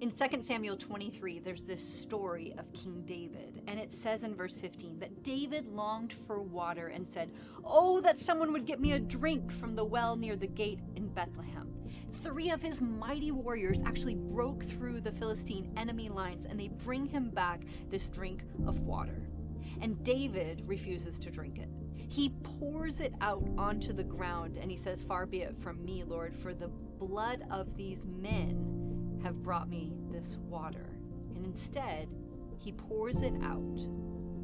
In 2 Samuel 23, there's this story of King David, and it says in verse 15 that David longed for water and said, Oh, that someone would get me a drink from the well near the gate in Bethlehem. Three of his mighty warriors actually broke through the Philistine enemy lines and they bring him back this drink of water. And David refuses to drink it. He pours it out onto the ground and he says, Far be it from me, Lord, for the blood of these men have brought me this water. And instead, he pours it out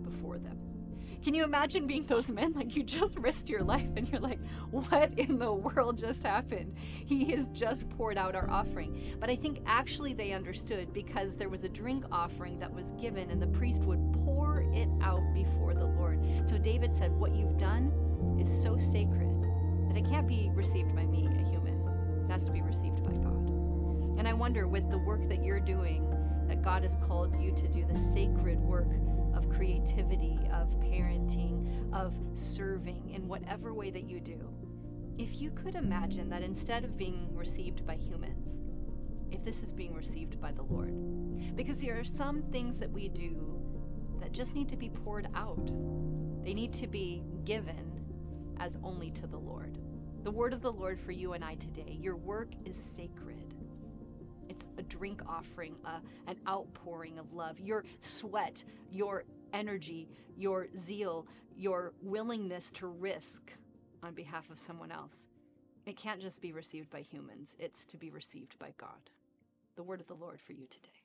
before them. Can you imagine being those men? Like you just risked your life and you're like, what in the world just happened? He has just poured out our offering. But I think actually they understood because there was a drink offering that was given and the priest would pour it out before the Lord. So David said, What you've done is so sacred that it can't be received by me, a human. It has to be received by God. And I wonder, with the work that you're doing, that God has called you to do the sacred work of creativity, of parenting, of serving in whatever way that you do. If you could imagine that instead of being received by humans, if this is being received by the Lord, because there are some things that we do that just need to be poured out, they need to be given as only to the Lord. The word of the Lord for you and I today your work is sacred. It's a drink offering, uh, an outpouring of love. Your sweat, your energy, your zeal, your willingness to risk on behalf of someone else. It can't just be received by humans, it's to be received by God. The word of the Lord for you today.